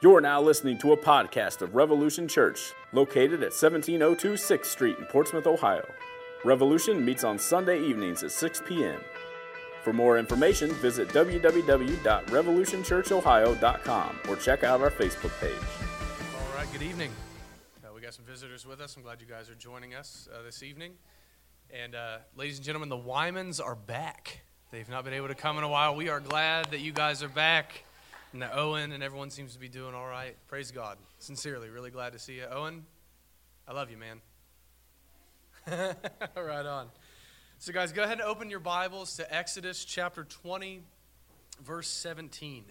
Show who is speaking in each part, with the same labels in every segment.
Speaker 1: You're now listening to a podcast of Revolution Church, located at 1702 6th Street in Portsmouth, Ohio. Revolution meets on Sunday evenings at 6 p.m. For more information, visit www.revolutionchurchohio.com or check out our Facebook page.
Speaker 2: All right, good evening. Uh, we got some visitors with us. I'm glad you guys are joining us uh, this evening. And uh, ladies and gentlemen, the Wymans are back. They've not been able to come in a while. We are glad that you guys are back. And that Owen and everyone seems to be doing all right. Praise God. Sincerely, really glad to see you. Owen, I love you, man. right on. So, guys, go ahead and open your Bibles to Exodus chapter 20, verse 17.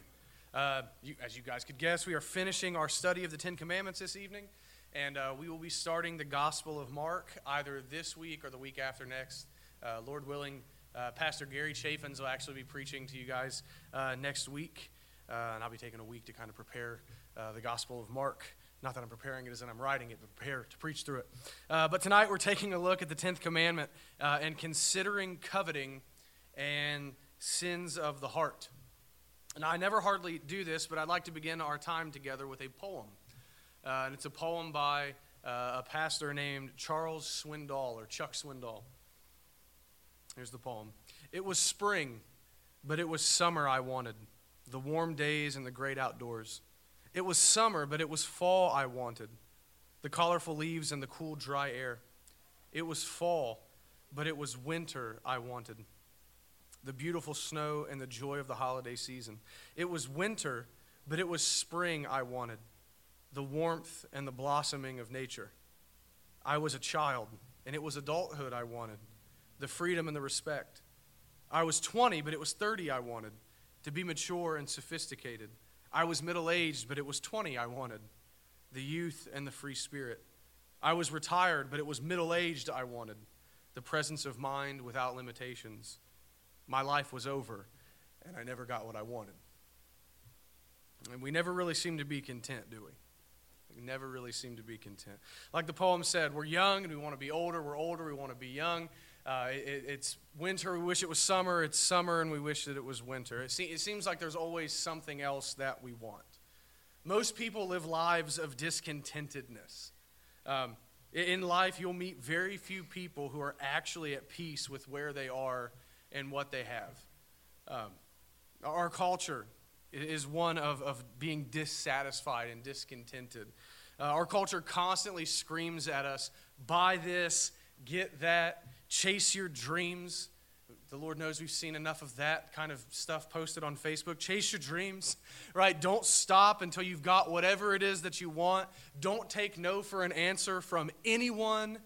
Speaker 2: Uh, you, as you guys could guess, we are finishing our study of the Ten Commandments this evening, and uh, we will be starting the Gospel of Mark either this week or the week after next. Uh, Lord willing, uh, Pastor Gary Chaffins will actually be preaching to you guys uh, next week. Uh, and I'll be taking a week to kind of prepare uh, the Gospel of Mark. Not that I'm preparing it as in I'm writing it, but prepare to preach through it. Uh, but tonight we're taking a look at the 10th commandment uh, and considering coveting and sins of the heart. And I never hardly do this, but I'd like to begin our time together with a poem. Uh, and it's a poem by uh, a pastor named Charles Swindoll or Chuck Swindoll. Here's the poem It was spring, but it was summer I wanted the warm days and the great outdoors. It was summer, but it was fall I wanted, the colorful leaves and the cool, dry air. It was fall, but it was winter I wanted, the beautiful snow and the joy of the holiday season. It was winter, but it was spring I wanted, the warmth and the blossoming of nature. I was a child, and it was adulthood I wanted, the freedom and the respect. I was 20, but it was 30 I wanted to be mature and sophisticated. I was middle aged, but it was 20 I wanted the youth and the free spirit. I was retired, but it was middle aged I wanted the presence of mind without limitations. My life was over, and I never got what I wanted. And we never really seem to be content, do we? We never really seem to be content. Like the poem said, we're young and we want to be older. We're older, we want to be young. Uh, it, it's winter, we wish it was summer. It's summer, and we wish that it was winter. It, se- it seems like there's always something else that we want. Most people live lives of discontentedness. Um, in life, you'll meet very few people who are actually at peace with where they are and what they have. Um, our culture is one of, of being dissatisfied and discontented. Uh, our culture constantly screams at us buy this, get that, chase your dreams. The Lord knows we've seen enough of that kind of stuff posted on Facebook. Chase your dreams, right? Don't stop until you've got whatever it is that you want. Don't take no for an answer from anyone.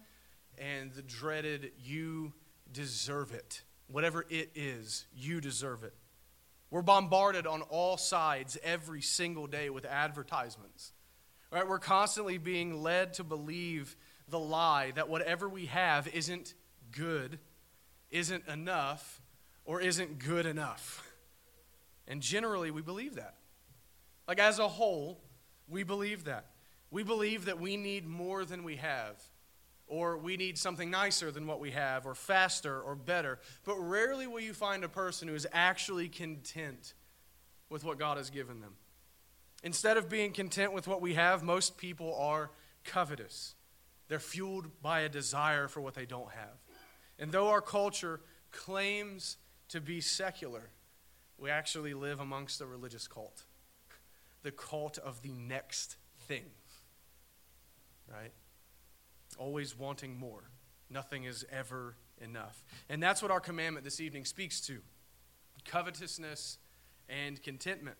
Speaker 2: And the dreaded, you deserve it. Whatever it is, you deserve it. We're bombarded on all sides every single day with advertisements. Right? We're constantly being led to believe the lie that whatever we have isn't good isn't enough or isn't good enough. And generally, we believe that. Like, as a whole, we believe that. We believe that we need more than we have, or we need something nicer than what we have, or faster, or better. But rarely will you find a person who is actually content with what God has given them. Instead of being content with what we have, most people are covetous. They're fueled by a desire for what they don't have. And though our culture claims to be secular, we actually live amongst a religious cult. The cult of the next thing. Right? Always wanting more. Nothing is ever enough. And that's what our commandment this evening speaks to covetousness and contentment.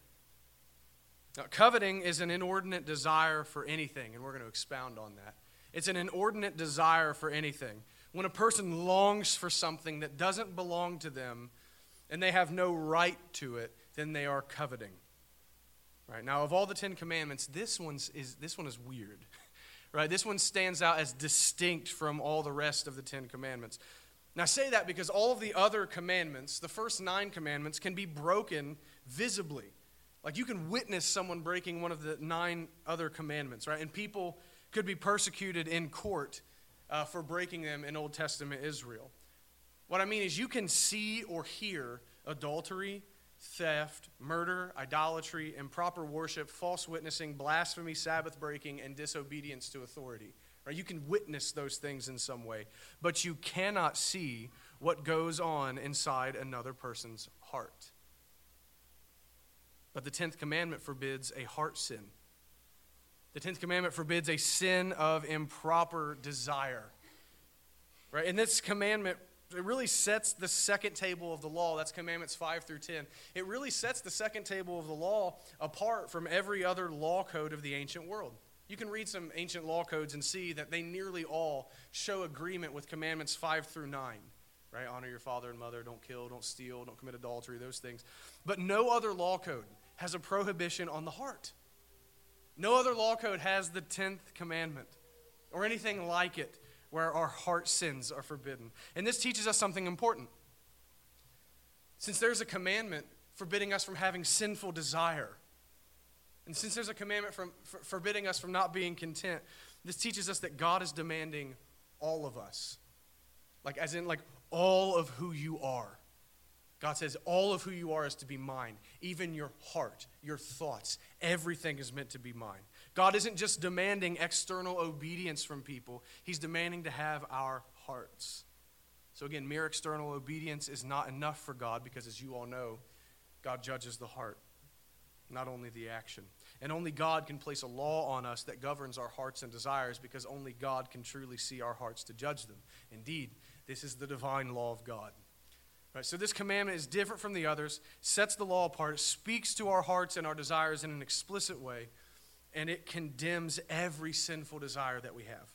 Speaker 2: Now, coveting is an inordinate desire for anything, and we're going to expound on that. It's an inordinate desire for anything. When a person longs for something that doesn't belong to them and they have no right to it, then they are coveting. Right? Now, of all the Ten Commandments, this, one's is, this one is weird. Right? This one stands out as distinct from all the rest of the Ten Commandments. Now, I say that because all of the other commandments, the first nine commandments, can be broken visibly. Like you can witness someone breaking one of the nine other commandments, right? And people could be persecuted in court uh, for breaking them in Old Testament Israel. What I mean is, you can see or hear adultery theft, murder, idolatry, improper worship, false witnessing, blasphemy, Sabbath breaking, and disobedience to authority. Right? You can witness those things in some way, but you cannot see what goes on inside another person's heart. But the 10th commandment forbids a heart sin. The 10th commandment forbids a sin of improper desire. Right? And this commandment it really sets the second table of the law. That's commandments 5 through 10. It really sets the second table of the law apart from every other law code of the ancient world. You can read some ancient law codes and see that they nearly all show agreement with commandments 5 through 9. Right? Honor your father and mother, don't kill, don't steal, don't commit adultery, those things. But no other law code has a prohibition on the heart. No other law code has the 10th commandment or anything like it where our heart sins are forbidden. And this teaches us something important. Since there's a commandment forbidding us from having sinful desire, and since there's a commandment from, for, forbidding us from not being content, this teaches us that God is demanding all of us. Like, as in, like, all of who you are. God says, All of who you are is to be mine. Even your heart, your thoughts, everything is meant to be mine. God isn't just demanding external obedience from people, He's demanding to have our hearts. So, again, mere external obedience is not enough for God because, as you all know, God judges the heart, not only the action. And only God can place a law on us that governs our hearts and desires because only God can truly see our hearts to judge them. Indeed, this is the divine law of God. Right, so this commandment is different from the others, sets the law apart, speaks to our hearts and our desires in an explicit way, and it condemns every sinful desire that we have.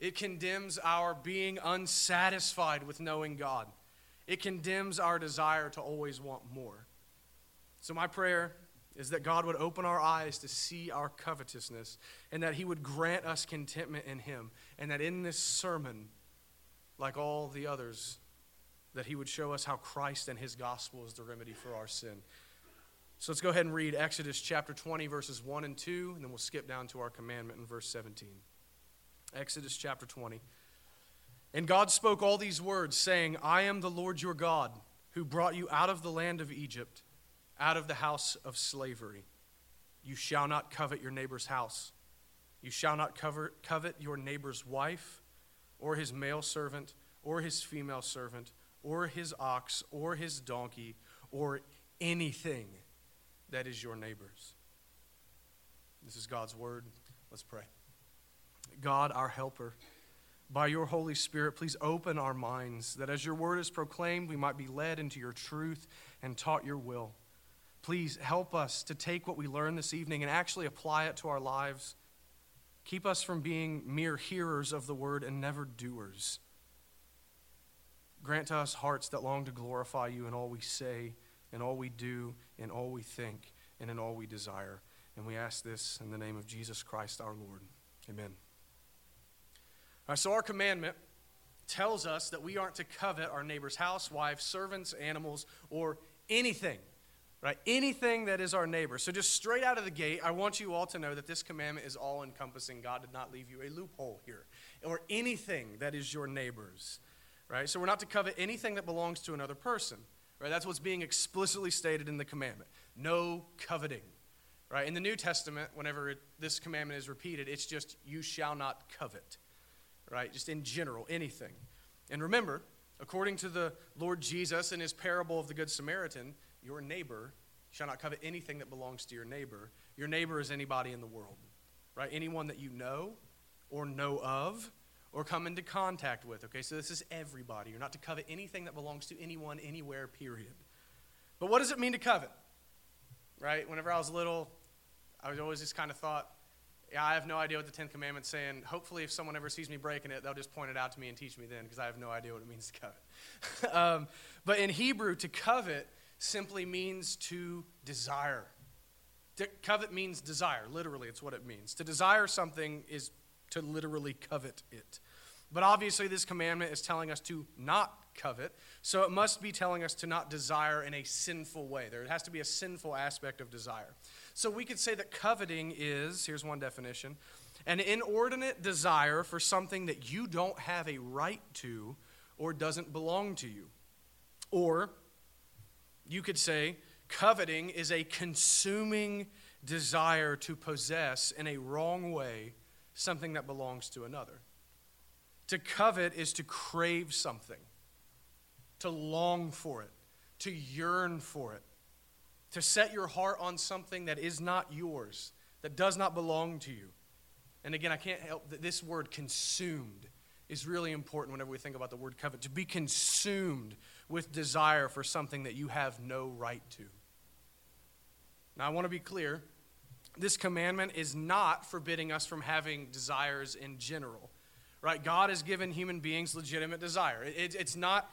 Speaker 2: It condemns our being unsatisfied with knowing God. It condemns our desire to always want more. So, my prayer is that God would open our eyes to see our covetousness and that He would grant us contentment in Him, and that in this sermon, like all the others, that he would show us how Christ and his gospel is the remedy for our sin. So let's go ahead and read Exodus chapter 20, verses 1 and 2, and then we'll skip down to our commandment in verse 17. Exodus chapter 20. And God spoke all these words, saying, I am the Lord your God, who brought you out of the land of Egypt, out of the house of slavery. You shall not covet your neighbor's house. You shall not covet your neighbor's wife, or his male servant, or his female servant or his ox or his donkey or anything that is your neighbor's. This is God's word. Let's pray. God, our helper, by your Holy Spirit, please open our minds that as your word is proclaimed, we might be led into your truth and taught your will. Please help us to take what we learned this evening and actually apply it to our lives. Keep us from being mere hearers of the word and never doers. Grant to us hearts that long to glorify you in all we say, in all we do, in all we think, and in all we desire. And we ask this in the name of Jesus Christ our Lord. Amen. All right, so our commandment tells us that we aren't to covet our neighbor's house, wives, servants, animals, or anything. Right? Anything that is our neighbor. So, just straight out of the gate, I want you all to know that this commandment is all encompassing. God did not leave you a loophole here. Or anything that is your neighbor's right? So we're not to covet anything that belongs to another person, right? That's what's being explicitly stated in the commandment. No coveting, right? In the New Testament, whenever it, this commandment is repeated, it's just you shall not covet, right? Just in general, anything. And remember, according to the Lord Jesus in his parable of the Good Samaritan, your neighbor shall not covet anything that belongs to your neighbor. Your neighbor is anybody in the world, right? Anyone that you know or know of or come into contact with. Okay, so this is everybody. You're not to covet anything that belongs to anyone, anywhere, period. But what does it mean to covet? Right? Whenever I was little, I was always just kind of thought, yeah, I have no idea what the Tenth Commandment's saying. Hopefully, if someone ever sees me breaking it, they'll just point it out to me and teach me then, because I have no idea what it means to covet. um, but in Hebrew, to covet simply means to desire. To covet means desire. Literally, it's what it means. To desire something is to literally covet it. But obviously, this commandment is telling us to not covet, so it must be telling us to not desire in a sinful way. There has to be a sinful aspect of desire. So we could say that coveting is here's one definition an inordinate desire for something that you don't have a right to or doesn't belong to you. Or You could say coveting is a consuming desire to possess in a wrong way something that belongs to another. To covet is to crave something, to long for it, to yearn for it, to set your heart on something that is not yours, that does not belong to you. And again, I can't help that this word consumed is really important whenever we think about the word covet. To be consumed with desire for something that you have no right to. Now, I want to be clear this commandment is not forbidding us from having desires in general. Right? God has given human beings legitimate desire. It, it's not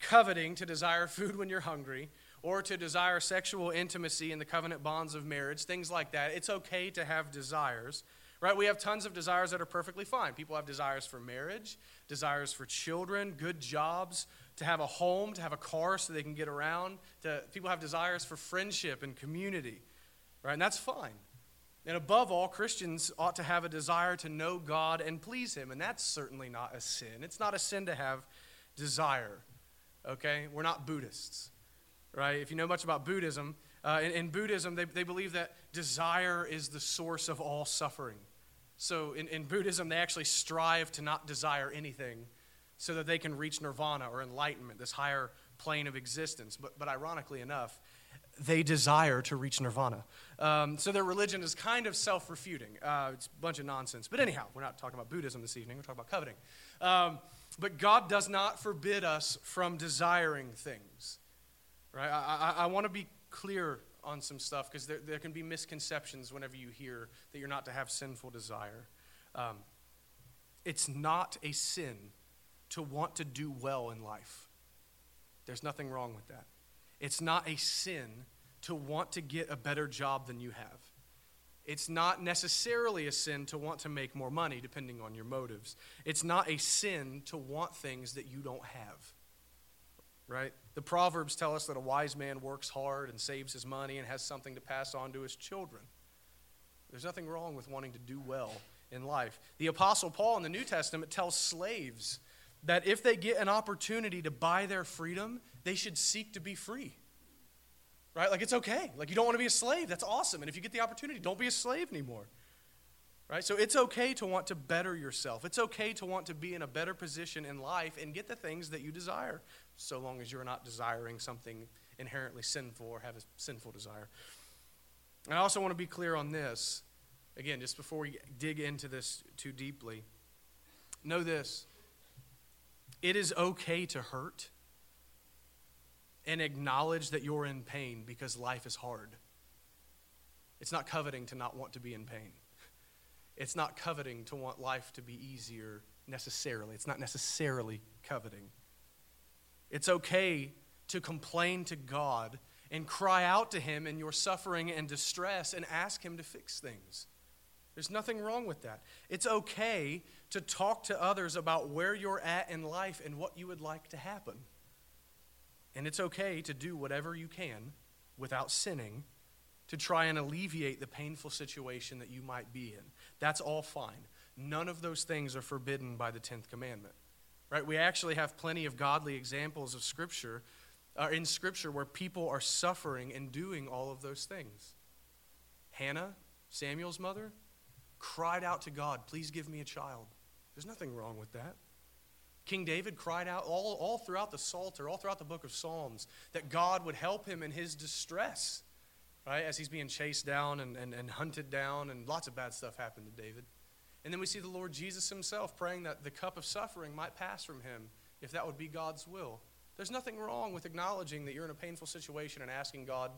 Speaker 2: coveting to desire food when you're hungry or to desire sexual intimacy in the covenant bonds of marriage, things like that. It's okay to have desires. Right? We have tons of desires that are perfectly fine. People have desires for marriage, desires for children, good jobs, to have a home, to have a car so they can get around. To, people have desires for friendship and community. Right? And that's fine. And above all, Christians ought to have a desire to know God and please Him. And that's certainly not a sin. It's not a sin to have desire. Okay? We're not Buddhists. Right? If you know much about Buddhism, uh, in, in, Buddhism, they, they believe that desire is the source of all suffering. So in, in Buddhism, they actually strive to not desire anything so that they can reach nirvana or enlightenment, this higher plane of existence. But, but ironically enough, they desire to reach nirvana. Um, so their religion is kind of self refuting. Uh, it's a bunch of nonsense. But anyhow, we're not talking about Buddhism this evening, we're talking about coveting. Um, but God does not forbid us from desiring things. Right? I, I, I want to be clear on some stuff because there, there can be misconceptions whenever you hear that you're not to have sinful desire. Um, it's not a sin to want to do well in life. There's nothing wrong with that. It's not a sin to want to get a better job than you have. It's not necessarily a sin to want to make more money, depending on your motives. It's not a sin to want things that you don't have. Right? The Proverbs tell us that a wise man works hard and saves his money and has something to pass on to his children. There's nothing wrong with wanting to do well in life. The Apostle Paul in the New Testament tells slaves that if they get an opportunity to buy their freedom, they should seek to be free. Right? Like it's okay. Like you don't want to be a slave. That's awesome. And if you get the opportunity, don't be a slave anymore. Right? So it's okay to want to better yourself. It's okay to want to be in a better position in life and get the things that you desire, so long as you're not desiring something inherently sinful or have a sinful desire. And I also want to be clear on this. Again, just before we dig into this too deeply, know this. It is okay to hurt and acknowledge that you're in pain because life is hard. It's not coveting to not want to be in pain. It's not coveting to want life to be easier necessarily. It's not necessarily coveting. It's okay to complain to God and cry out to Him in your suffering and distress and ask Him to fix things. There's nothing wrong with that. It's okay to talk to others about where you're at in life and what you would like to happen. And it's okay to do whatever you can without sinning to try and alleviate the painful situation that you might be in. That's all fine. None of those things are forbidden by the 10th commandment. Right? We actually have plenty of godly examples of scripture uh, in scripture where people are suffering and doing all of those things. Hannah, Samuel's mother, cried out to God, "Please give me a child." There's nothing wrong with that. King David cried out all, all throughout the Psalter, all throughout the book of Psalms, that God would help him in his distress, right? As he's being chased down and, and, and hunted down, and lots of bad stuff happened to David. And then we see the Lord Jesus himself praying that the cup of suffering might pass from him, if that would be God's will. There's nothing wrong with acknowledging that you're in a painful situation and asking God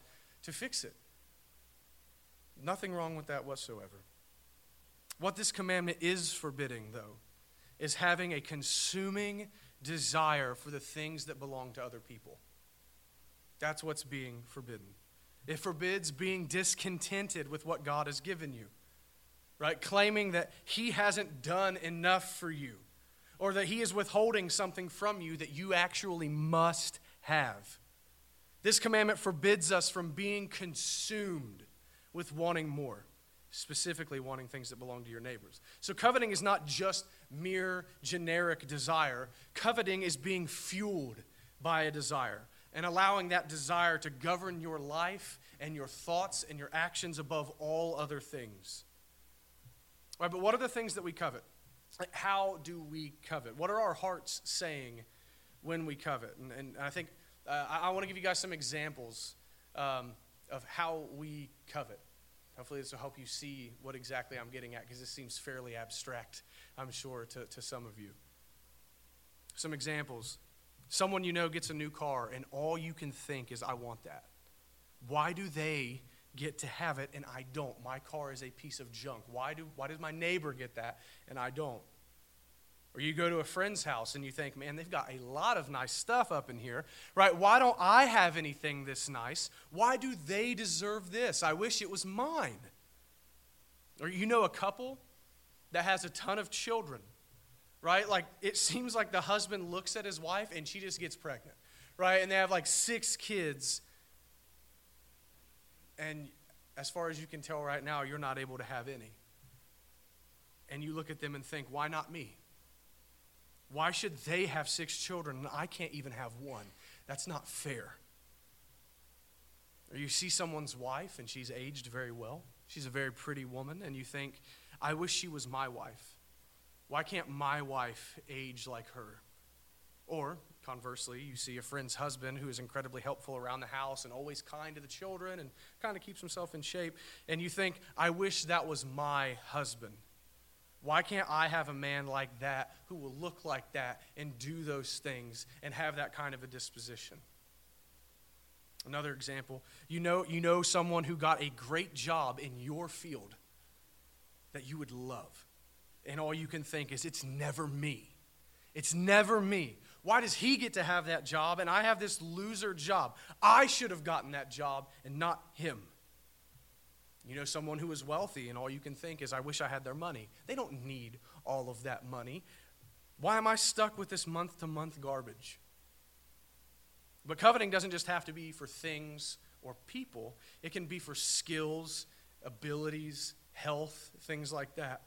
Speaker 2: to fix it. Nothing wrong with that whatsoever. What this commandment is forbidding, though, is having a consuming desire for the things that belong to other people. That's what's being forbidden. It forbids being discontented with what God has given you, right? Claiming that He hasn't done enough for you or that He is withholding something from you that you actually must have. This commandment forbids us from being consumed with wanting more specifically wanting things that belong to your neighbors. So, coveting is not just mere generic desire, coveting is being fueled by a desire. and allowing that desire to govern your life and your thoughts and your actions above all other things. All right, but what are the things that we covet? How do we covet? What are our hearts saying when we covet? And, and I think uh, I, I want to give you guys some examples um, of how we covet. Hopefully, this will help you see what exactly I'm getting at because this seems fairly abstract, I'm sure, to, to some of you. Some examples. Someone you know gets a new car, and all you can think is, I want that. Why do they get to have it and I don't? My car is a piece of junk. Why, do, why does my neighbor get that and I don't? Or you go to a friend's house and you think, man, they've got a lot of nice stuff up in here, right? Why don't I have anything this nice? Why do they deserve this? I wish it was mine. Or you know a couple that has a ton of children, right? Like it seems like the husband looks at his wife and she just gets pregnant, right? And they have like six kids. And as far as you can tell right now, you're not able to have any. And you look at them and think, why not me? Why should they have six children and I can't even have one? That's not fair. Or you see someone's wife and she's aged very well. She's a very pretty woman, and you think, I wish she was my wife. Why can't my wife age like her? Or, conversely, you see a friend's husband who is incredibly helpful around the house and always kind to the children and kind of keeps himself in shape, and you think, I wish that was my husband. Why can't I have a man like that who will look like that and do those things and have that kind of a disposition? Another example, you know, you know someone who got a great job in your field that you would love. And all you can think is, it's never me. It's never me. Why does he get to have that job and I have this loser job? I should have gotten that job and not him. You know someone who is wealthy, and all you can think is, I wish I had their money. They don't need all of that money. Why am I stuck with this month to month garbage? But coveting doesn't just have to be for things or people, it can be for skills, abilities, health, things like that.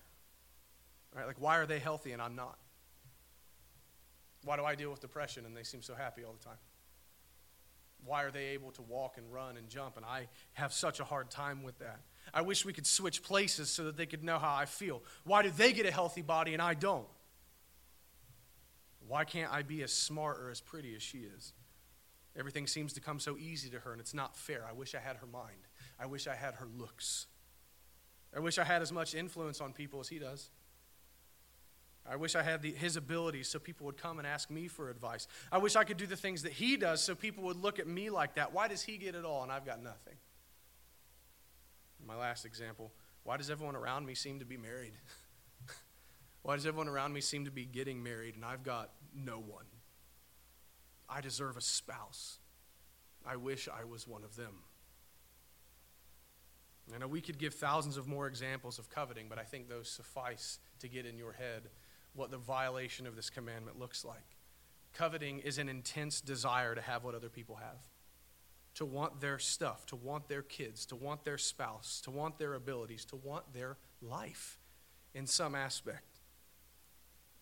Speaker 2: Right? Like, why are they healthy and I'm not? Why do I deal with depression and they seem so happy all the time? Why are they able to walk and run and jump and I have such a hard time with that? I wish we could switch places so that they could know how I feel. Why do they get a healthy body and I don't? Why can't I be as smart or as pretty as she is? Everything seems to come so easy to her, and it's not fair. I wish I had her mind. I wish I had her looks. I wish I had as much influence on people as he does. I wish I had the, his abilities so people would come and ask me for advice. I wish I could do the things that he does so people would look at me like that. Why does he get it all and I've got nothing? Last example why does everyone around me seem to be married? why does everyone around me seem to be getting married and I've got no one? I deserve a spouse. I wish I was one of them. I know we could give thousands of more examples of coveting, but I think those suffice to get in your head what the violation of this commandment looks like. Coveting is an intense desire to have what other people have, to want their stuff, to want their kids, to want their spouse, to want their abilities, to want their life in some aspect.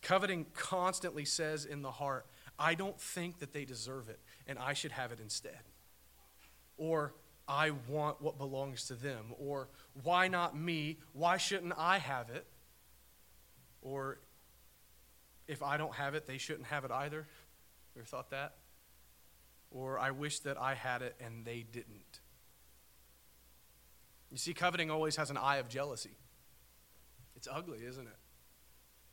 Speaker 2: Coveting constantly says in the heart, I don't think that they deserve it, and I should have it instead. Or, I want what belongs to them. Or, why not me? Why shouldn't I have it? Or, if I don't have it, they shouldn't have it either. You ever thought that? Or, I wish that I had it and they didn't. You see, coveting always has an eye of jealousy. It's ugly, isn't it?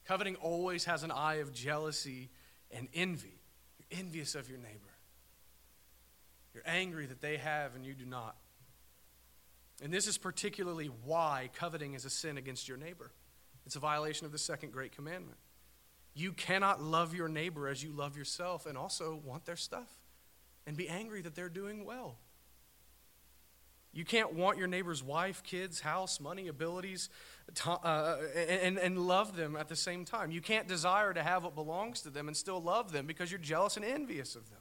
Speaker 2: Coveting always has an eye of jealousy and envy. You're envious of your neighbor. You're angry that they have and you do not. And this is particularly why coveting is a sin against your neighbor. It's a violation of the second great commandment. You cannot love your neighbor as you love yourself and also want their stuff and be angry that they're doing well. You can't want your neighbor's wife, kids, house, money, abilities, uh, and, and love them at the same time. You can't desire to have what belongs to them and still love them because you're jealous and envious of them.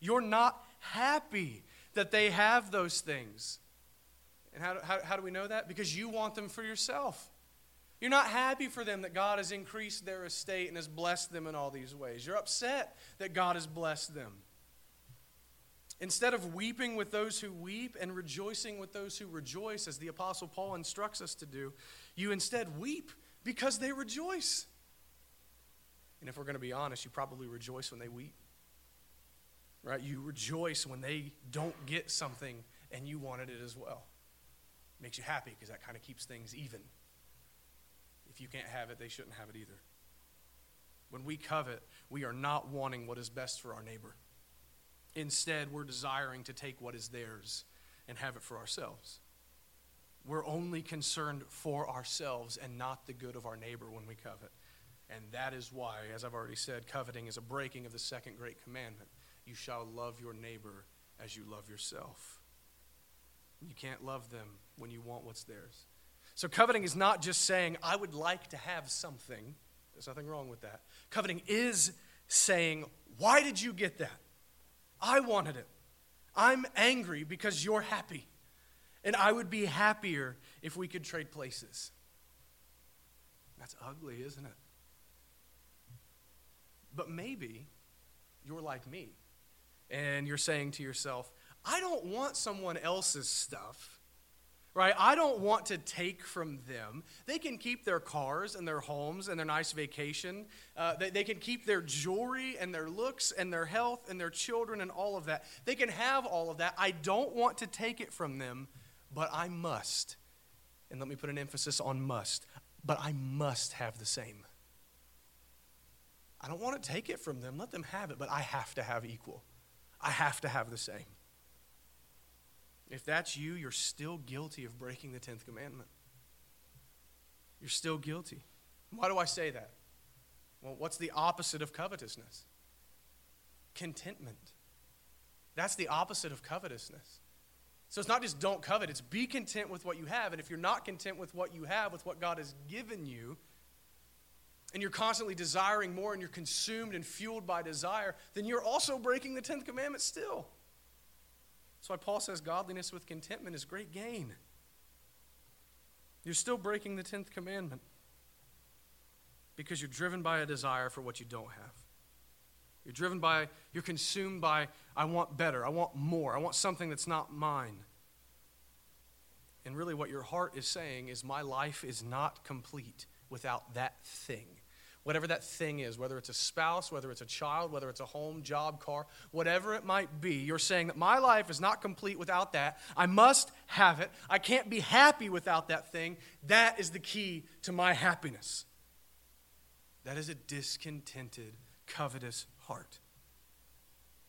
Speaker 2: You're not happy that they have those things. And how, how, how do we know that? Because you want them for yourself. You're not happy for them that God has increased their estate and has blessed them in all these ways. You're upset that God has blessed them. Instead of weeping with those who weep and rejoicing with those who rejoice, as the Apostle Paul instructs us to do, you instead weep because they rejoice. And if we're going to be honest, you probably rejoice when they weep. Right? You rejoice when they don't get something and you wanted it as well. It makes you happy because that kind of keeps things even. If you can't have it, they shouldn't have it either. When we covet, we are not wanting what is best for our neighbor. Instead, we're desiring to take what is theirs and have it for ourselves. We're only concerned for ourselves and not the good of our neighbor when we covet. And that is why, as I've already said, coveting is a breaking of the second great commandment. You shall love your neighbor as you love yourself. You can't love them when you want what's theirs. So, coveting is not just saying, I would like to have something. There's nothing wrong with that. Coveting is saying, Why did you get that? I wanted it. I'm angry because you're happy. And I would be happier if we could trade places. That's ugly, isn't it? But maybe you're like me and you're saying to yourself, I don't want someone else's stuff right? I don't want to take from them. They can keep their cars and their homes and their nice vacation. Uh, they, they can keep their jewelry and their looks and their health and their children and all of that. They can have all of that. I don't want to take it from them, but I must. And let me put an emphasis on must. But I must have the same. I don't want to take it from them. Let them have it, but I have to have equal. I have to have the same. If that's you, you're still guilty of breaking the 10th commandment. You're still guilty. Why do I say that? Well, what's the opposite of covetousness? Contentment. That's the opposite of covetousness. So it's not just don't covet, it's be content with what you have. And if you're not content with what you have, with what God has given you, and you're constantly desiring more and you're consumed and fueled by desire, then you're also breaking the 10th commandment still. That's why Paul says godliness with contentment is great gain. You're still breaking the 10th commandment because you're driven by a desire for what you don't have. You're driven by, you're consumed by, I want better, I want more, I want something that's not mine. And really, what your heart is saying is, My life is not complete without that thing whatever that thing is, whether it's a spouse, whether it's a child, whether it's a home, job, car, whatever it might be, you're saying that my life is not complete without that. I must have it. I can't be happy without that thing. That is the key to my happiness. That is a discontented, covetous heart.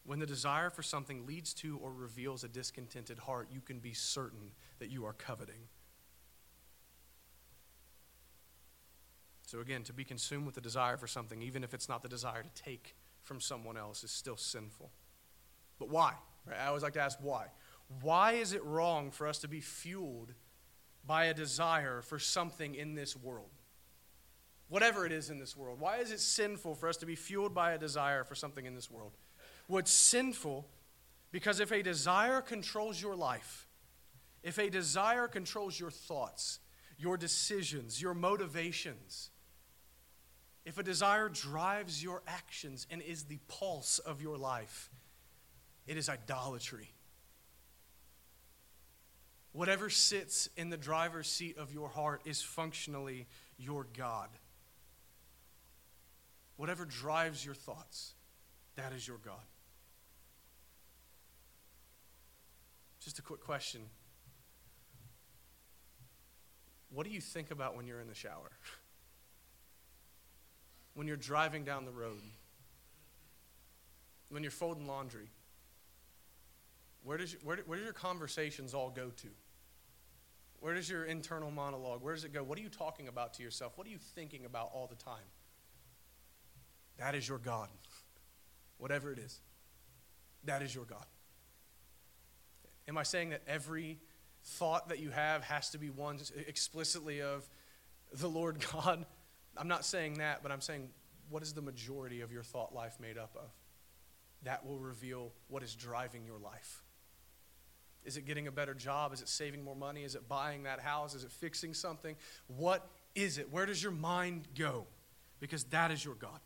Speaker 2: When the desire for something leads to or reveals a discontented heart, you can be certain that you are coveting. So, again, to be consumed with the desire for something, even if it's not the desire to take from someone else, is still sinful. But why? Right? I always like to ask why. Why is it wrong for us to be fueled by a desire for something in this world? Whatever it is in this world. Why is it sinful for us to be fueled by a desire for something in this world? What's sinful because if a desire controls your life, if a desire controls your thoughts, your decisions, your motivations, if a desire drives your actions and is the pulse of your life, it is idolatry. Whatever sits in the driver's seat of your heart is functionally your God. Whatever drives your thoughts, that is your God. Just a quick question. What do you think about when you're in the shower? when you're driving down the road, when you're folding laundry? Where, does your, where, where do your conversations all go to? Where does your internal monologue, where does it go? What are you talking about to yourself? What are you thinking about all the time? That is your God. Whatever it is, that is your God. Am I saying that every thought that you have has to be one explicitly of the Lord God? I'm not saying that, but I'm saying what is the majority of your thought life made up of? That will reveal what is driving your life. Is it getting a better job? Is it saving more money? Is it buying that house? Is it fixing something? What is it? Where does your mind go? Because that is your God.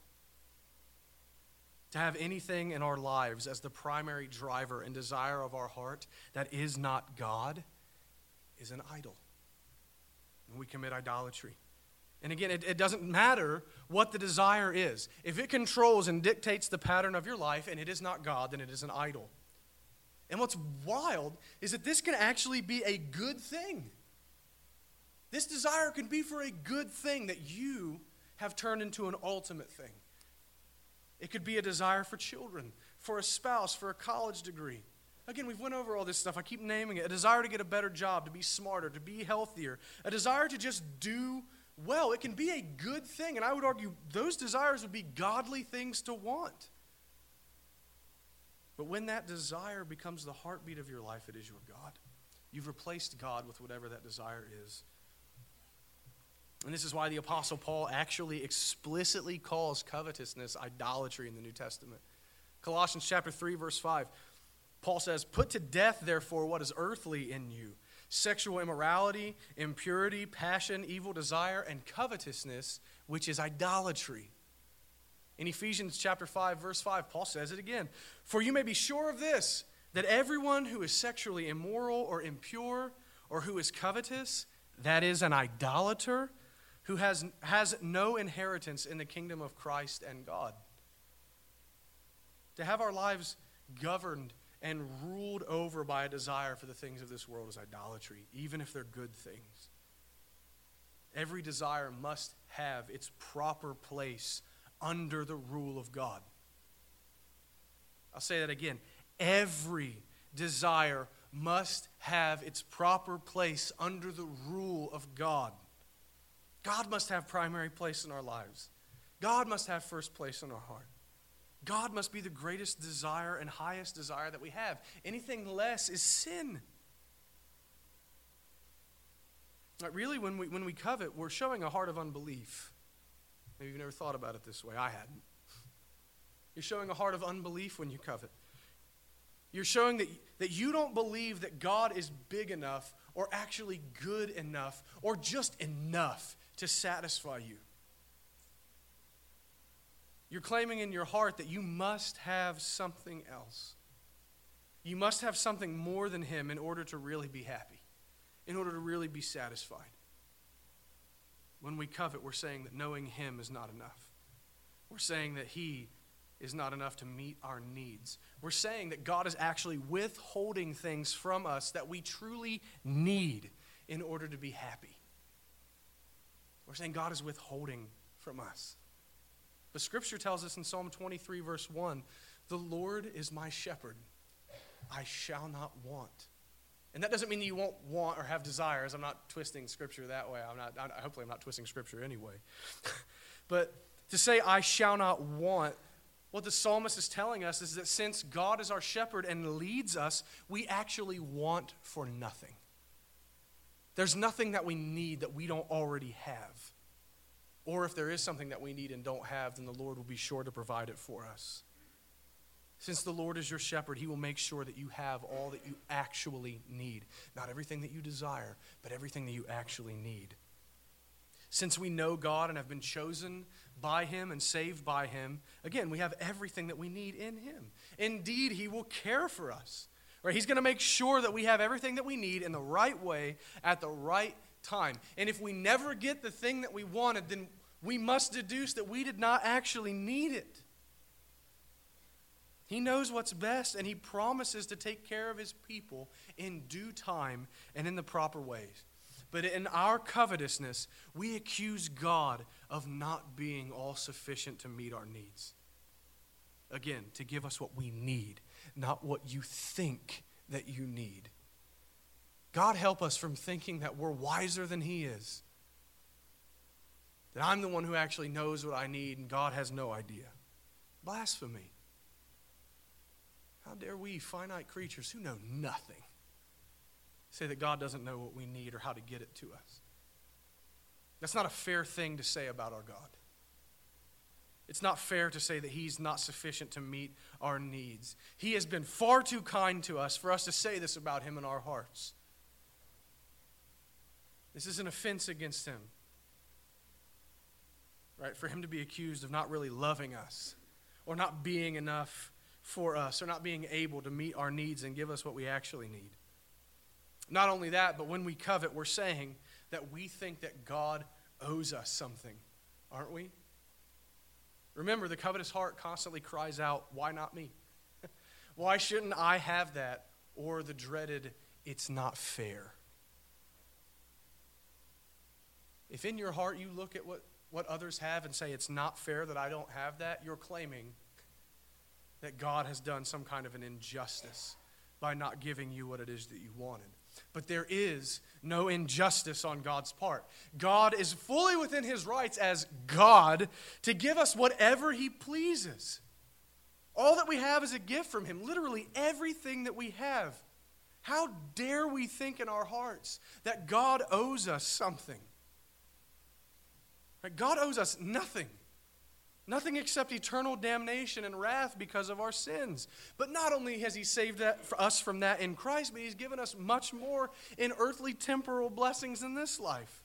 Speaker 2: to have anything in our lives as the primary driver and desire of our heart that is not God is an idol. And we commit idolatry. And again, it, it, doesn't matter what the desire is. If it controls and dictates the pattern of your life and it is not God, then it is an idol. And what's wild is that this can actually be a good thing. This desire can be for a good thing that you have turned into an ultimate thing. It could be a desire for children, for a spouse, for a college degree. Again, we've went over all this stuff. I keep naming it. A desire to get a better job, to be smarter, to be healthier, a desire to just do well. It can be a good thing, and I would argue those desires would be godly things to want. But when that desire becomes the heartbeat of your life, it is your God. You've replaced God with whatever that desire is. And this is why the Apostle Paul actually explicitly calls covetousness idolatry in the New Testament. Colossians chapter 3, verse 5. Paul says, Put to death, therefore, what is earthly in you sexual immorality, impurity, passion, evil desire, and covetousness, which is idolatry. In Ephesians chapter 5, verse 5, Paul says it again For you may be sure of this, that everyone who is sexually immoral or impure, or who is covetous, that is, an idolater, who has, has no inheritance in the kingdom of Christ and God. To have our lives governed and ruled over by a desire for the things of this world is idolatry, even if they're good things. Every desire must have its proper place under the rule of God. I'll say that again. Every desire must have its proper place under the rule of God. God must have primary place in our lives. God must have first place in our heart. God must be the greatest desire and highest desire that we have. Anything less is sin. Like really, when we, when we covet, we're showing a heart of unbelief. Maybe you've never thought about it this way. I hadn't. You're showing a heart of unbelief when you covet. You're showing that, that you don't believe that God is big enough or actually good enough or just enough to satisfy you. You're claiming in your heart that you must have something else. You must have something more than Him in order to really be happy, in order to really be satisfied. When we covet, we're saying that knowing Him is not enough. We're saying that He is not enough to meet our needs. We're saying that God is actually withholding things from us that we truly need in order to be happy. We're saying God is withholding from us. But Scripture tells us in Psalm 23, verse 1 The Lord is my shepherd, I shall not want. And that doesn't mean that you won't want or have desires. I'm not twisting Scripture that way. I'm not, I, hopefully, I'm not twisting Scripture anyway. but to say, I shall not want, what the psalmist is telling us is that since God is our shepherd and leads us, we actually want for nothing. There's nothing that we need that we don't already have. Or if there is something that we need and don't have, then the Lord will be sure to provide it for us. Since the Lord is your shepherd, he will make sure that you have all that you actually need. Not everything that you desire, but everything that you actually need. Since we know God and have been chosen by him and saved by him, again, we have everything that we need in him. Indeed, he will care for us. Right? He's going to make sure that we have everything that we need in the right way at the right time. And if we never get the thing that we wanted, then we must deduce that we did not actually need it. He knows what's best, and He promises to take care of His people in due time and in the proper ways. But in our covetousness, we accuse God of not being all sufficient to meet our needs. Again, to give us what we need, not what you think that you need. God help us from thinking that we're wiser than He is that I'm the one who actually knows what I need and God has no idea. Blasphemy. How dare we, finite creatures who know nothing, say that God doesn't know what we need or how to get it to us? That's not a fair thing to say about our God. It's not fair to say that He's not sufficient to meet our needs. He has been far too kind to us for us to say this about Him in our hearts. This is an offense against Him right? For him to be accused of not really loving us or not being enough for us or not being able to meet our needs and give us what we actually need. Not only that, but when we covet, we're saying that we think that God owes us something, aren't we? Remember, the covetous heart constantly cries out, Why not me? Why shouldn't I have that? Or the dreaded, It's not fair. If in your heart you look at what, what others have and say, It's not fair that I don't have that, you're claiming that God has done some kind of an injustice by not giving you what it is that you wanted. But there is no injustice on God's part. God is fully within his rights as God to give us whatever he pleases. All that we have is a gift from him, literally everything that we have. How dare we think in our hearts that God owes us something? God owes us nothing. Nothing except eternal damnation and wrath because of our sins. But not only has He saved us from that in Christ, but He's given us much more in earthly temporal blessings in this life.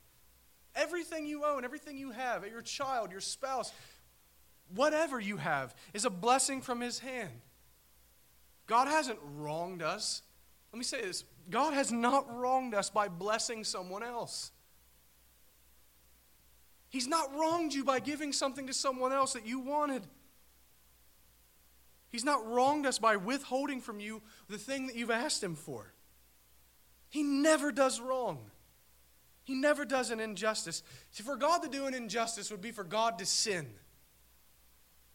Speaker 2: Everything you own, everything you have, your child, your spouse, whatever you have, is a blessing from His hand. God hasn't wronged us. Let me say this God has not wronged us by blessing someone else. He's not wronged you by giving something to someone else that you wanted. He's not wronged us by withholding from you the thing that you've asked Him for. He never does wrong. He never does an injustice. See, for God to do an injustice would be for God to sin.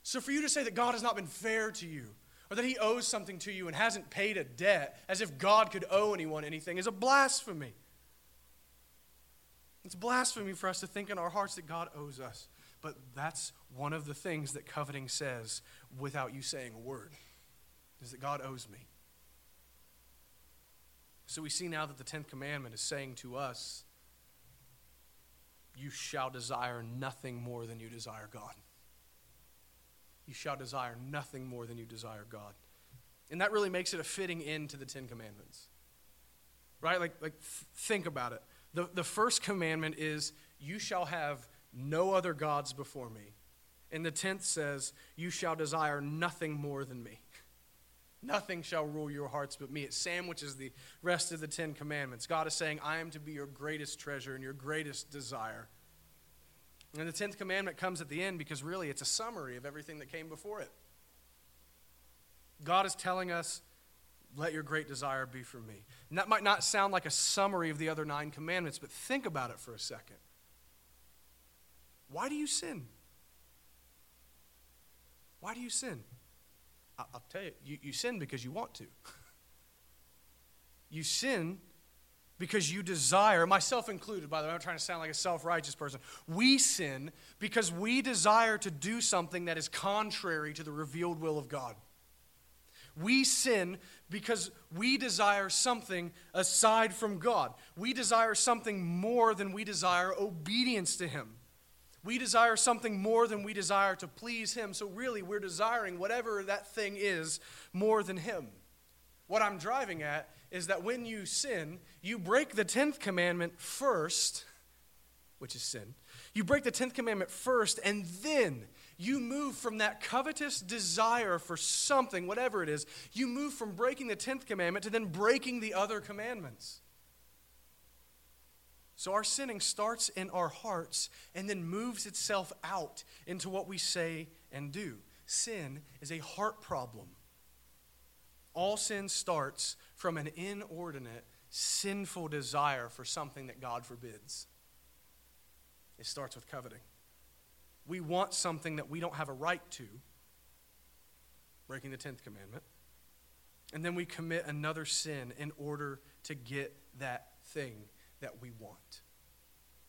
Speaker 2: So for you to say that God has not been fair to you, or that He owes something to you and hasn't paid a debt, as if God could owe anyone anything, is a blasphemy. It's blasphemy for us to think in our hearts that God owes us. But that's one of the things that coveting says without you saying a word, is that God owes me. So we see now that the 10th commandment is saying to us, You shall desire nothing more than you desire God. You shall desire nothing more than you desire God. And that really makes it a fitting end to the Ten Commandments. Right? Like, like think about it. The, the first commandment is, You shall have no other gods before me. And the tenth says, You shall desire nothing more than me. Nothing shall rule your hearts but me. It sandwiches the rest of the Ten Commandments. God is saying, I am to be your greatest treasure and your greatest desire. And the tenth commandment comes at the end because really it's a summary of everything that came before it. God is telling us let your great desire be for me. And that might not sound like a summary of the other nine commandments, but think about it for a second. Why do you sin? Why do you sin? I'll tell you, you, you sin because you want to. you sin because you desire, myself included, by the way, I'm trying to sound like a self righteous person. We sin because we desire to do something that is contrary to the revealed will of God. We sin because we desire something aside from God. We desire something more than we desire obedience to Him. We desire something more than we desire to please Him. So, really, we're desiring whatever that thing is more than Him. What I'm driving at is that when you sin, you break the 10th commandment first, which is sin. You break the 10th commandment first, and then you move from that covetous desire for something, whatever it is, you move from breaking the 10th commandment to then breaking the other commandments. So our sinning starts in our hearts and then moves itself out into what we say and do. Sin is a heart problem. All sin starts from an inordinate, sinful desire for something that God forbids. It starts with coveting we want something that we don't have a right to, breaking the 10th commandment, and then we commit another sin in order to get that thing that we want.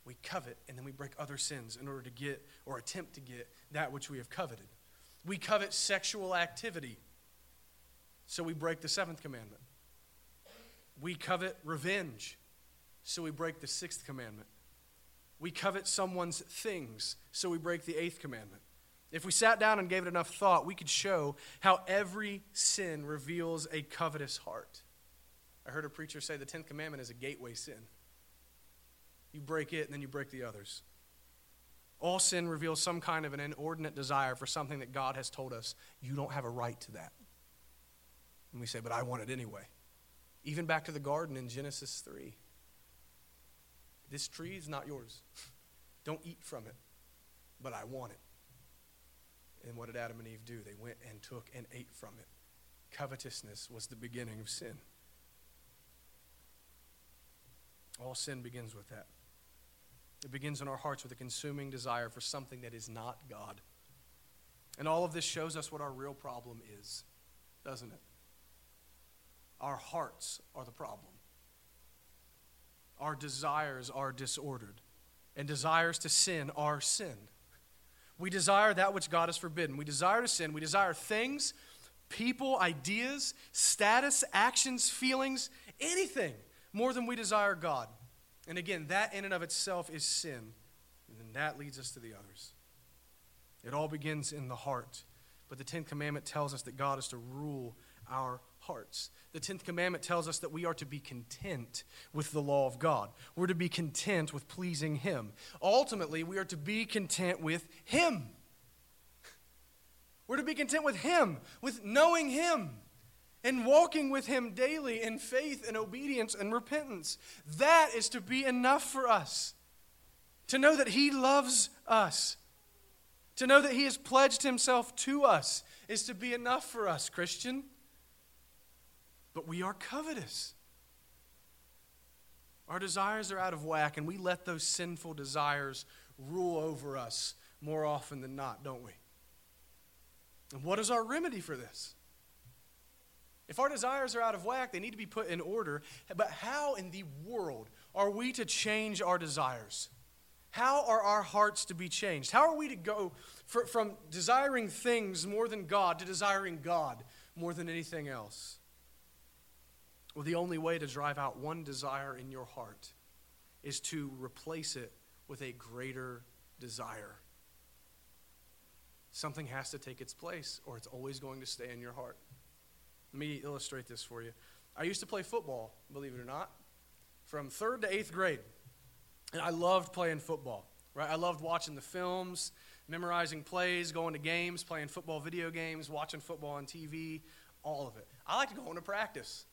Speaker 2: We covet and then we break other sins in order to get or attempt to get that which we have coveted. We covet sexual activity, so we break the seventh commandment. We covet revenge, so we break the sixth commandment. We covet someone's things, so we break the eighth commandment. If we sat down and gave it enough thought, we could show how every sin reveals a covetous heart. I heard a preacher say the 10th commandment is a gateway sin. You break it, and then you break the others. All sin reveals some kind of an inordinate desire for something that God has told us you don't have a right to that. And we say, but I want it anyway. Even back to the garden in Genesis 3. This tree is not yours. Don't eat from it, but I want it. And what did Adam and Eve do? They went and took and ate from it. Covetousness was the beginning of sin. All sin begins with that. It begins in our hearts with a consuming desire for something that is not God. And all of this shows us what our real problem is, doesn't it? Our hearts are the problem. Our desires are disordered, and desires to sin are sin. We desire that which God has forbidden. We desire to sin. We desire things, people, ideas, status, actions, feelings, anything more than we desire God. And again, that in and of itself is sin. And then that leads us to the others. It all begins in the heart. But the Tenth Commandment tells us that God is to rule our hearts. The Tenth Commandment tells us that we are to be content with the law of God. We're to be content with pleasing Him. Ultimately, we are to be content with Him. We're to be content with Him, with knowing Him and walking with Him daily in faith and obedience and repentance. That is to be enough for us. To know that He loves us, to know that He has pledged Himself to us, is to be enough for us, Christian. But we are covetous. Our desires are out of whack, and we let those sinful desires rule over us more often than not, don't we? And what is our remedy for this? If our desires are out of whack, they need to be put in order. But how in the world are we to change our desires? How are our hearts to be changed? How are we to go for, from desiring things more than God to desiring God more than anything else? Well, the only way to drive out one desire in your heart is to replace it with a greater desire. Something has to take its place, or it's always going to stay in your heart. Let me illustrate this for you. I used to play football, believe it or not, from third to eighth grade. And I loved playing football, right? I loved watching the films, memorizing plays, going to games, playing football video games, watching football on TV, all of it. I like to go into practice,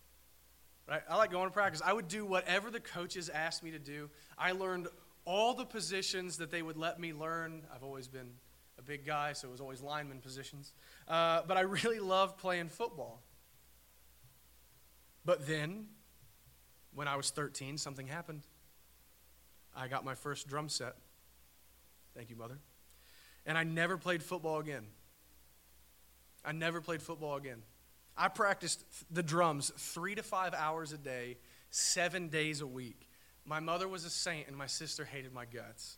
Speaker 2: right? I like going to practice. I would do whatever the coaches asked me to do. I learned all the positions that they would let me learn. I've always been a big guy, so it was always lineman positions. Uh, but I really loved playing football. But then, when I was 13, something happened. I got my first drum set. Thank you, Mother. And I never played football again. I never played football again. I practiced the drums three to five hours a day, seven days a week. My mother was a saint, and my sister hated my guts.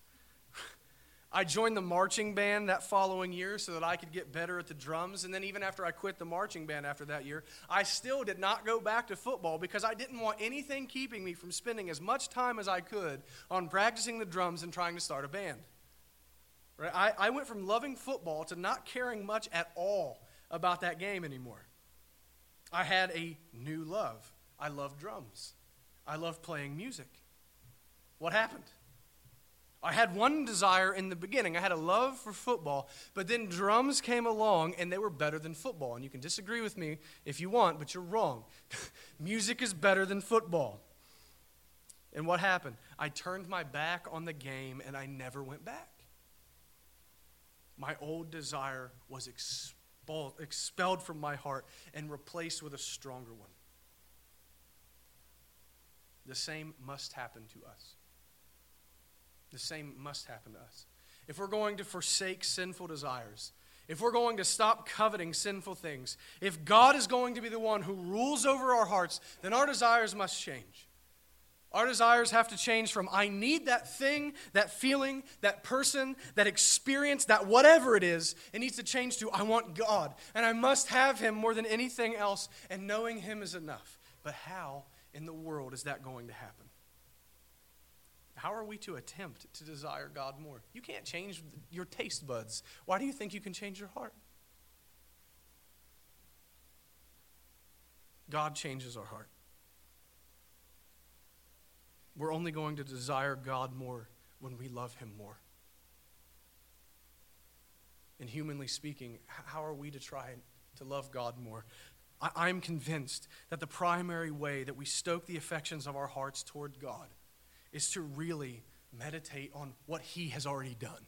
Speaker 2: I joined the marching band that following year so that I could get better at the drums. And then, even after I quit the marching band after that year, I still did not go back to football because I didn't want anything keeping me from spending as much time as I could on practicing the drums and trying to start a band. Right? I, I went from loving football to not caring much at all about that game anymore. I had a new love. I loved drums, I loved playing music. What happened? I had one desire in the beginning. I had a love for football, but then drums came along and they were better than football. And you can disagree with me if you want, but you're wrong. Music is better than football. And what happened? I turned my back on the game and I never went back. My old desire was expelled, expelled from my heart and replaced with a stronger one. The same must happen to us. The same must happen to us. If we're going to forsake sinful desires, if we're going to stop coveting sinful things, if God is going to be the one who rules over our hearts, then our desires must change. Our desires have to change from I need that thing, that feeling, that person, that experience, that whatever it is. It needs to change to I want God, and I must have Him more than anything else, and knowing Him is enough. But how in the world is that going to happen? How are we to attempt to desire God more? You can't change your taste buds. Why do you think you can change your heart? God changes our heart. We're only going to desire God more when we love Him more. and humanly speaking, how are we to try to love God more? I, am convinced that the primary way that we stoke the affections of our hearts toward God is to really meditate on what He has already done.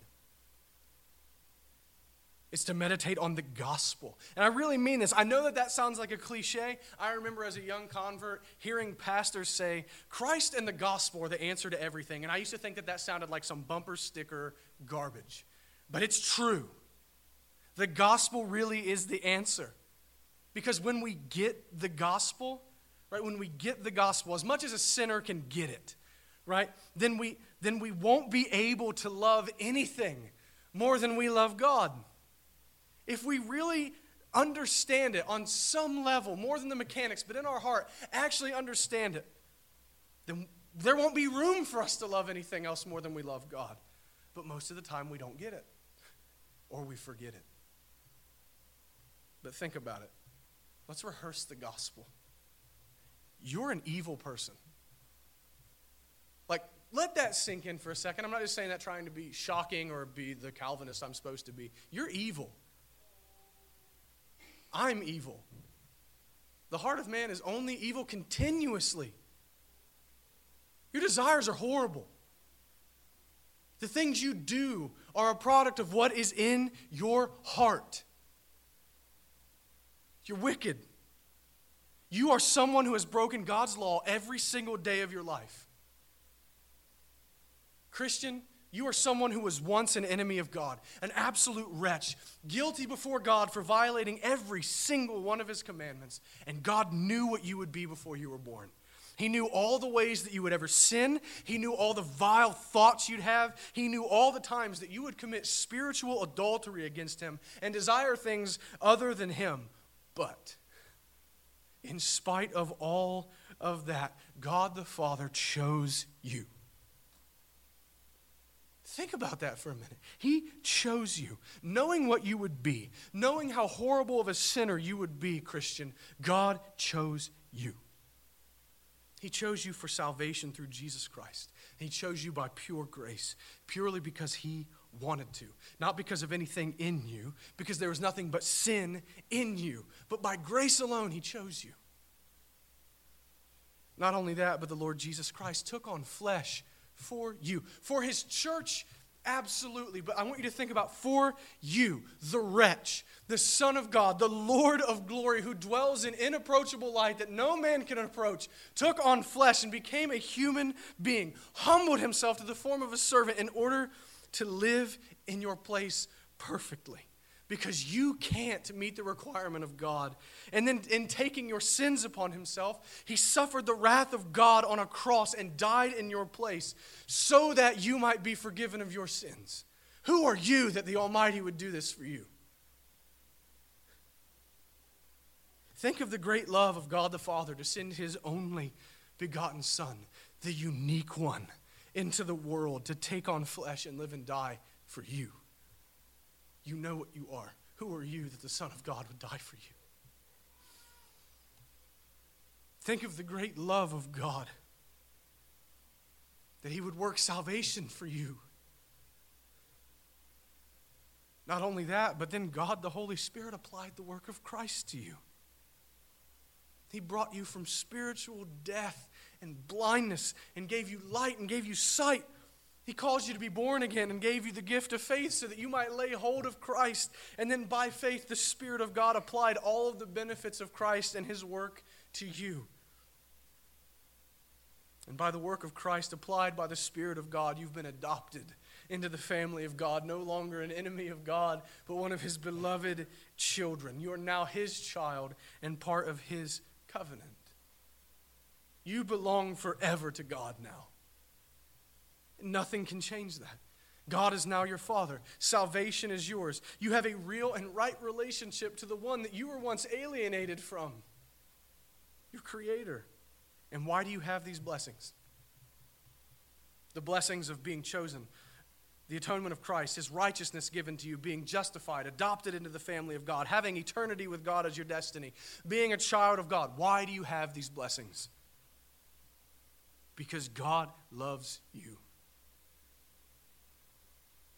Speaker 2: It's to meditate on the gospel. And I really mean this. I know that that sounds like a cliche. I remember as a young convert hearing pastors say, Christ and the gospel are the answer to everything. And I used to think that that sounded like some bumper sticker garbage. But it's true. The gospel really is the answer. Because when we get the gospel, right, when we get the gospel, as much as a sinner can get it, right, then we, then we won't be able to love anything more than we love God. If we really understand it on some level, more than the mechanics, but in our heart, actually understand it, then there won't be room for us to love anything else more than we love God. But most of the time, we don't get it or we forget it. But think about it. Let's rehearse the gospel. You're an evil person. Like, let that sink in for a second. I'm not just saying that trying to be shocking or be the Calvinist I'm supposed to be. You're evil. I'm evil. The heart of man is only evil continuously. Your desires are horrible. The things you do are a product of what is in your heart. You're wicked. You are someone who has broken God's law every single day of your life. Christian, you are someone who was once an enemy of God, an absolute wretch, guilty before God for violating every single one of his commandments. And God knew what you would be before you were born. He knew all the ways that you would ever sin. He knew all the vile thoughts you'd have. He knew all the times that you would commit spiritual adultery against him and desire things other than him. But in spite of all of that, God the Father chose you. Think about that for a minute. He chose you, knowing what you would be, knowing how horrible of a sinner you would be, Christian. God chose you. He chose you for salvation through Jesus Christ. He chose you by pure grace, purely because He wanted to. Not because of anything in you, because there was nothing but sin in you. But by grace alone, He chose you. Not only that, but the Lord Jesus Christ took on flesh for you. For his church, absolutely. But I want you to think about for you, the wretch, the Son of God, the Lord of glory, who dwells in inapproachable light that no man can approach, took on flesh and became a human being, humbled himself to the form of a servant in order to live in your place perfectly because you can't meet the requirement of God. And then, in taking your sins upon himself, he suffered the wrath of God on a cross and died in your place so that you might be forgiven of your sins. Who are you that the Almighty would do this for you? Think of the great love of God the Father to send his only begotten Son, the unique one, into the world to take on flesh and live and die for you. You know what you are. Who are you that the Son of God would die for you? Think of the great love of God, that He would work salvation for you. Not only that, but then God the Holy Spirit applied the work of Christ to you. He brought you from spiritual death and blindness and gave you light and gave you sight he caused you to be born again and gave you the gift of faith so that you might lay hold of Christ. And then by faith, the Spirit of God applied all of the benefits of Christ and His work to you. And by the work of Christ applied by the Spirit of God, you've been adopted into the family of God, no longer an enemy of God, but one of His beloved children. You are now His child and part of His covenant. You belong forever to God now. Nothing can change that. God is now your Father. Salvation is yours. You have a real and right relationship to the one that you were once alienated from, your Creator. And why do you have these blessings? The blessings of being chosen, the atonement of Christ, His righteousness given to you, being justified, adopted into the family of God, having eternity with God as your destiny, being a child of God. Why do you have these blessings? Because God loves you.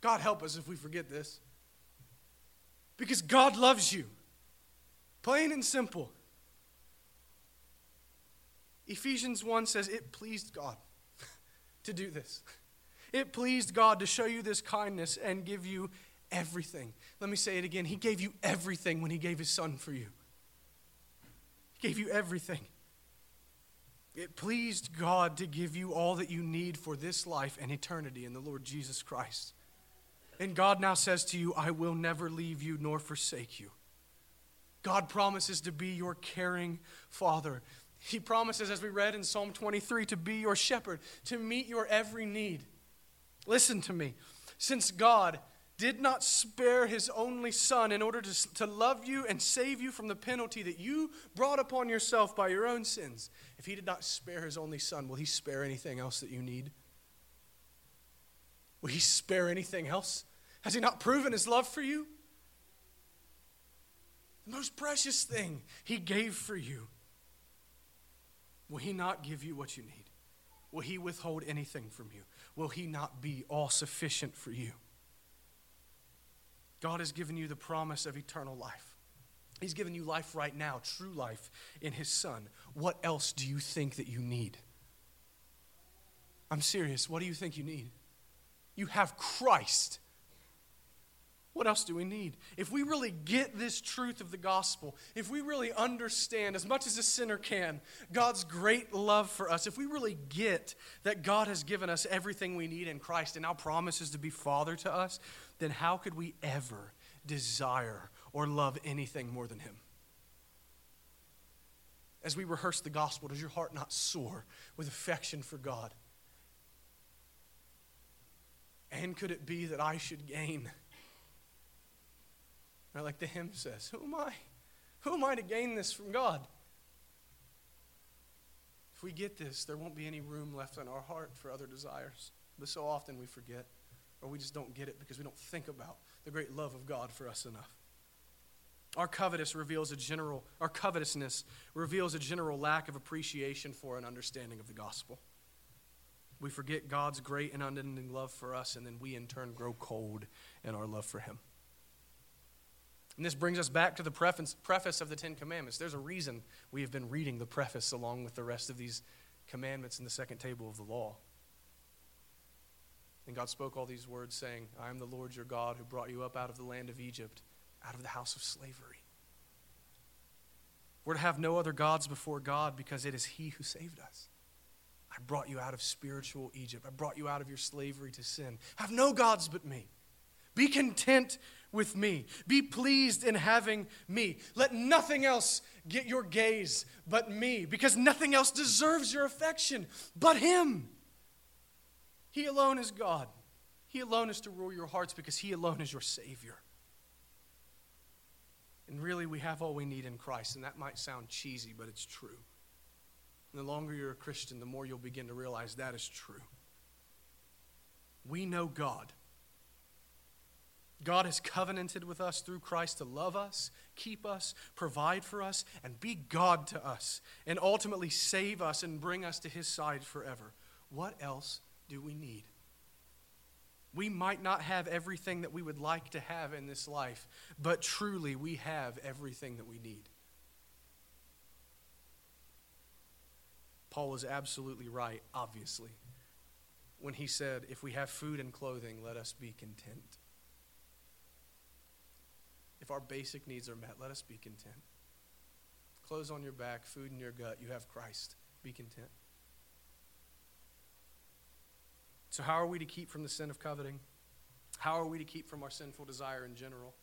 Speaker 2: God help us if we forget this. Because God loves you. Plain and simple. Ephesians 1 says, It pleased God to do this. It pleased God to show you this kindness and give you everything. Let me say it again. He gave you everything when He gave His Son for you. He gave you everything. It pleased God to give you all that you need for this life and eternity in the Lord Jesus Christ. And God now says to you, I will never leave you nor forsake you. God promises to be your caring Father. He promises, as we read in Psalm 23, to be your shepherd, to meet your every need. Listen to me. Since God did not spare his only son in order to, to love you and save you from the penalty that you brought upon yourself by your own sins, if he did not spare his only son, will he spare anything else that you need? Will he spare anything else? Has he not proven his love for you? The most precious thing he gave for you. Will he not give you what you need? Will he withhold anything from you? Will he not be all sufficient for you? God has given you the promise of eternal life. He's given you life right now, true life in His Son. What else do you think that you need? I'm serious. What do you think you need? You have Christ. What else do we need? If we really get this truth of the gospel, if we really understand, as much as a sinner can, God's great love for us, if we really get that God has given us everything we need in Christ and now promises to be Father to us, then how could we ever desire or love anything more than Him? As we rehearse the gospel, does your heart not soar with affection for God? And could it be that I should gain? Or like the hymn says, Who am I? Who am I to gain this from God? If we get this, there won't be any room left in our heart for other desires. But so often we forget or we just don't get it because we don't think about the great love of God for us enough. Our covetous reveals a general our covetousness reveals a general lack of appreciation for an understanding of the gospel. We forget God's great and unending love for us, and then we in turn grow cold in our love for Him. And this brings us back to the preface, preface of the Ten Commandments. There's a reason we have been reading the preface along with the rest of these commandments in the second table of the law. And God spoke all these words, saying, I am the Lord your God who brought you up out of the land of Egypt, out of the house of slavery. We're to have no other gods before God because it is He who saved us. I brought you out of spiritual Egypt. I brought you out of your slavery to sin. Have no gods but me. Be content with me. Be pleased in having me. Let nothing else get your gaze but me, because nothing else deserves your affection but Him. He alone is God. He alone is to rule your hearts because He alone is your Savior. And really, we have all we need in Christ, and that might sound cheesy, but it's true. And the longer you're a Christian, the more you'll begin to realize that is true. We know God. God has covenanted with us through Christ to love us, keep us, provide for us, and be God to us, and ultimately save us and bring us to His side forever. What else do we need? We might not have everything that we would like to have in this life, but truly we have everything that we need. Paul was absolutely right, obviously, when he said, If we have food and clothing, let us be content. If our basic needs are met, let us be content. Clothes on your back, food in your gut, you have Christ. Be content. So, how are we to keep from the sin of coveting? How are we to keep from our sinful desire in general?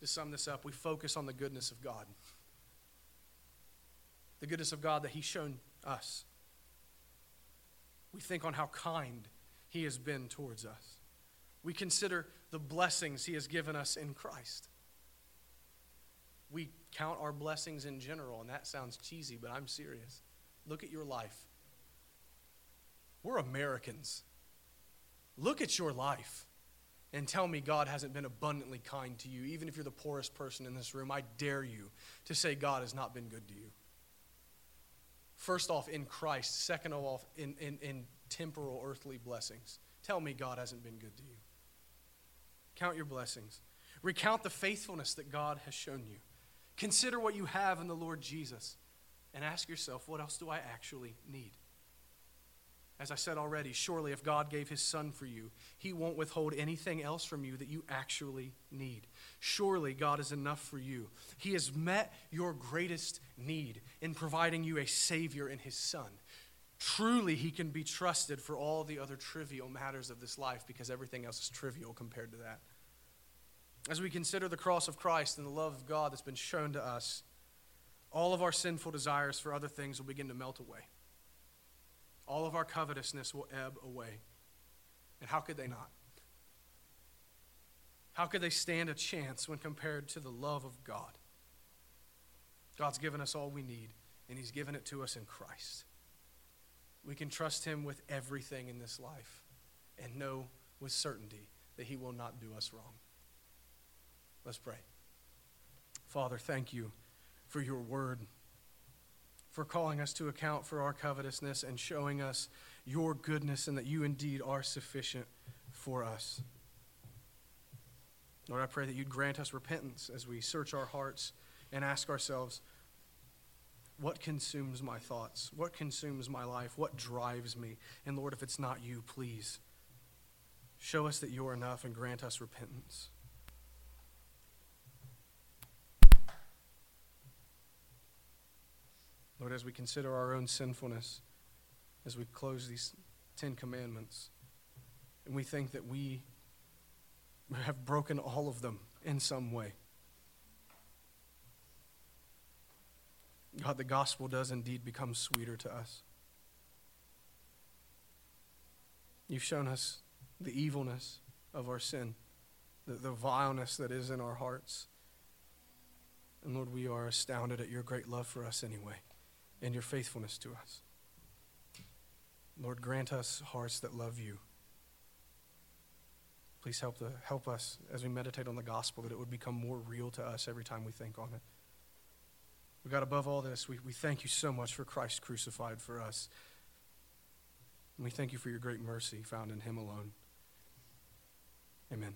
Speaker 2: To sum this up, we focus on the goodness of God. The goodness of God that He's shown us. We think on how kind He has been towards us. We consider the blessings He has given us in Christ. We count our blessings in general, and that sounds cheesy, but I'm serious. Look at your life. We're Americans. Look at your life and tell me God hasn't been abundantly kind to you. Even if you're the poorest person in this room, I dare you to say God has not been good to you. First off, in Christ. Second of all, in, in, in temporal earthly blessings. Tell me God hasn't been good to you. Count your blessings. Recount the faithfulness that God has shown you. Consider what you have in the Lord Jesus and ask yourself, what else do I actually need? As I said already, surely if God gave his son for you, he won't withhold anything else from you that you actually need. Surely God is enough for you. He has met your greatest need in providing you a Savior in his son. Truly, he can be trusted for all the other trivial matters of this life because everything else is trivial compared to that. As we consider the cross of Christ and the love of God that's been shown to us, all of our sinful desires for other things will begin to melt away. All of our covetousness will ebb away. And how could they not? How could they stand a chance when compared to the love of God? God's given us all we need, and He's given it to us in Christ. We can trust Him with everything in this life and know with certainty that He will not do us wrong. Let's pray. Father, thank you for your word, for calling us to account for our covetousness and showing us your goodness and that you indeed are sufficient for us. Lord, I pray that you'd grant us repentance as we search our hearts and ask ourselves, what consumes my thoughts? What consumes my life? What drives me? And Lord, if it's not you, please show us that you're enough and grant us repentance. Lord, as we consider our own sinfulness, as we close these Ten Commandments, and we think that we have broken all of them in some way. God, the gospel does indeed become sweeter to us. You've shown us the evilness of our sin, the, the vileness that is in our hearts. And Lord, we are astounded at your great love for us anyway and your faithfulness to us. Lord, grant us hearts that love you. Please help, the, help us as we meditate on the gospel that it would become more real to us every time we think on it. We God, above all this, we, we thank you so much for Christ crucified for us. And we thank you for your great mercy found in him alone. Amen.